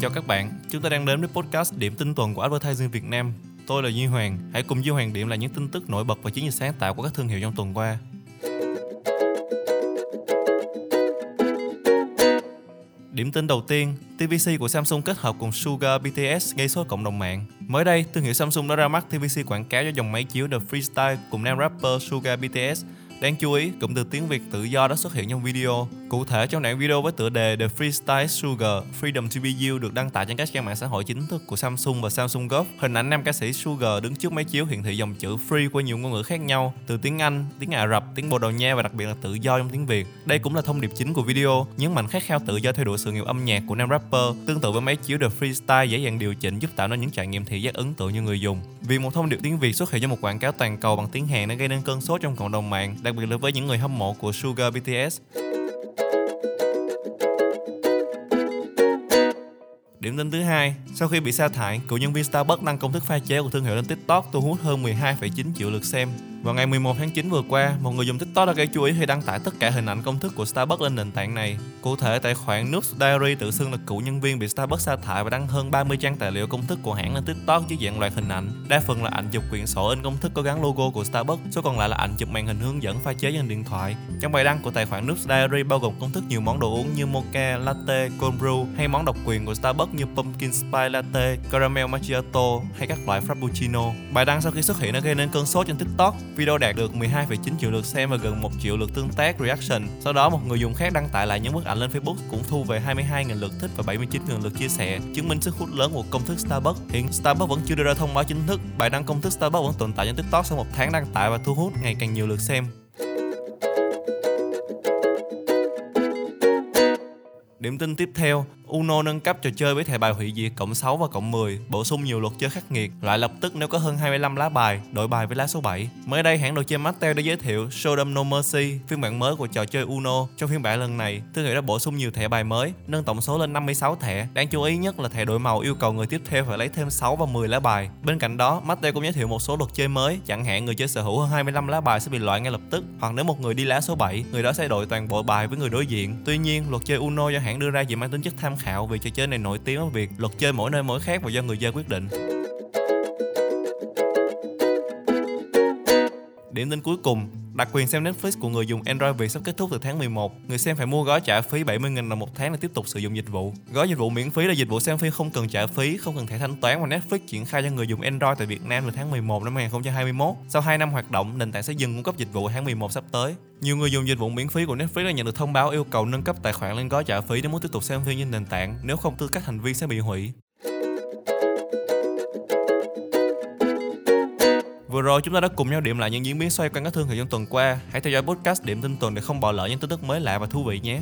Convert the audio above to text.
chào các bạn. Chúng ta đang đến với podcast Điểm tin tuần của Advertising Việt Nam. Tôi là Duy Hoàng. Hãy cùng Duy Hoàng điểm lại những tin tức nổi bật và chiến dịch sáng tạo của các thương hiệu trong tuần qua. Điểm tin đầu tiên, TVC của Samsung kết hợp cùng Sugar BTS gây sốt cộng đồng mạng. Mới đây, thương hiệu Samsung đã ra mắt TVC quảng cáo cho dòng máy chiếu The Freestyle cùng nam rapper Sugar BTS Đáng chú ý, cụm từ tiếng Việt tự do đã xuất hiện trong video. Cụ thể trong đoạn video với tựa đề The Freestyle Sugar, Freedom to be You được đăng tải trên các trang mạng xã hội chính thức của Samsung và Samsung Gov. Hình ảnh nam ca sĩ Sugar đứng trước máy chiếu hiển thị dòng chữ Free qua nhiều ngôn ngữ khác nhau, từ tiếng Anh, tiếng Ả Rập, tiếng Bồ Đào Nha và đặc biệt là tự do trong tiếng Việt. Đây cũng là thông điệp chính của video, nhấn mạnh khát khao tự do theo đuổi sự nghiệp âm nhạc của nam rapper. Tương tự với máy chiếu The Freestyle dễ dàng điều chỉnh giúp tạo nên những trải nghiệm thị giác ấn tượng như người dùng. Vì một thông điệp tiếng Việt xuất hiện trong một quảng cáo toàn cầu bằng tiếng Hàn đã gây nên cơn sốt trong cộng đồng mạng, đặc biệt là với những người hâm mộ của Sugar BTS. Điểm tin thứ hai, sau khi bị sa thải, cựu nhân viên Starbucks đăng công thức pha chế của thương hiệu lên TikTok thu hút hơn 12,9 triệu lượt xem. Vào ngày 11 tháng 9 vừa qua, một người dùng TikTok đã gây chú ý khi đăng tải tất cả hình ảnh công thức của Starbucks lên nền tảng này. Cụ thể, tài khoản Noobs Diary tự xưng là cựu nhân viên bị Starbucks sa thải và đăng hơn 30 trang tài liệu công thức của hãng lên TikTok dưới dạng loạt hình ảnh. Đa phần là ảnh chụp quyển sổ in công thức có gắn logo của Starbucks, số còn lại là ảnh chụp màn hình hướng dẫn pha chế trên điện thoại. Trong bài đăng của tài khoản Noobs Diary bao gồm công thức nhiều món đồ uống như mocha, latte, cold brew hay món độc quyền của Starbucks như pumpkin spice latte, caramel macchiato hay các loại frappuccino. Bài đăng sau khi xuất hiện đã gây nên cơn sốt trên TikTok. Video đạt được 12,9 triệu lượt xem và gần 1 triệu lượt tương tác reaction. Sau đó một người dùng khác đăng tải lại những bức ảnh lên Facebook cũng thu về 22.000 lượt thích và 79.000 lượt chia sẻ, chứng minh sức hút lớn của công thức Starbucks. Hiện Starbucks vẫn chưa đưa ra thông báo chính thức, bài đăng công thức Starbucks vẫn tồn tại trên TikTok sau một tháng đăng tải và thu hút ngày càng nhiều lượt xem. Điểm tin tiếp theo, Uno nâng cấp trò chơi với thẻ bài hủy diệt cộng 6 và cộng 10, bổ sung nhiều luật chơi khắc nghiệt, loại lập tức nếu có hơn 25 lá bài, đổi bài với lá số 7. Mới đây, hãng đồ chơi Mattel đã giới thiệu Sodom No Mercy, phiên bản mới của trò chơi Uno. Trong phiên bản lần này, thương hiệu đã bổ sung nhiều thẻ bài mới, nâng tổng số lên 56 thẻ. Đáng chú ý nhất là thẻ đổi màu yêu cầu người tiếp theo phải lấy thêm 6 và 10 lá bài. Bên cạnh đó, Mattel cũng giới thiệu một số luật chơi mới, chẳng hạn người chơi sở hữu hơn 25 lá bài sẽ bị loại ngay lập tức, hoặc nếu một người đi lá số 7, người đó sẽ đổi toàn bộ bài với người đối diện. Tuy nhiên, luật chơi Uno do hãng đưa ra chỉ mang tính chất tham khảo vì trò chơi này nổi tiếng ở việc luật chơi mỗi nơi mỗi khác và do người chơi quyết định. Điểm tin cuối cùng, đặc quyền xem Netflix của người dùng Android Việt sắp kết thúc từ tháng 11. Người xem phải mua gói trả phí 70.000 đồng một tháng để tiếp tục sử dụng dịch vụ. Gói dịch vụ miễn phí là dịch vụ xem phim không cần trả phí, không cần thẻ thanh toán mà Netflix triển khai cho người dùng Android tại Việt Nam từ tháng 11 năm 2021. Sau 2 năm hoạt động, nền tảng sẽ dừng cung cấp dịch vụ tháng 11 sắp tới. Nhiều người dùng dịch vụ miễn phí của Netflix đã nhận được thông báo yêu cầu nâng cấp tài khoản lên gói trả phí để muốn tiếp tục xem phim trên nền tảng, nếu không tư cách thành viên sẽ bị hủy. Vừa rồi chúng ta đã cùng nhau điểm lại những diễn biến xoay quanh các thương hiệu trong tuần qua. Hãy theo dõi podcast điểm tin tuần để không bỏ lỡ những tin tức mới lạ và thú vị nhé.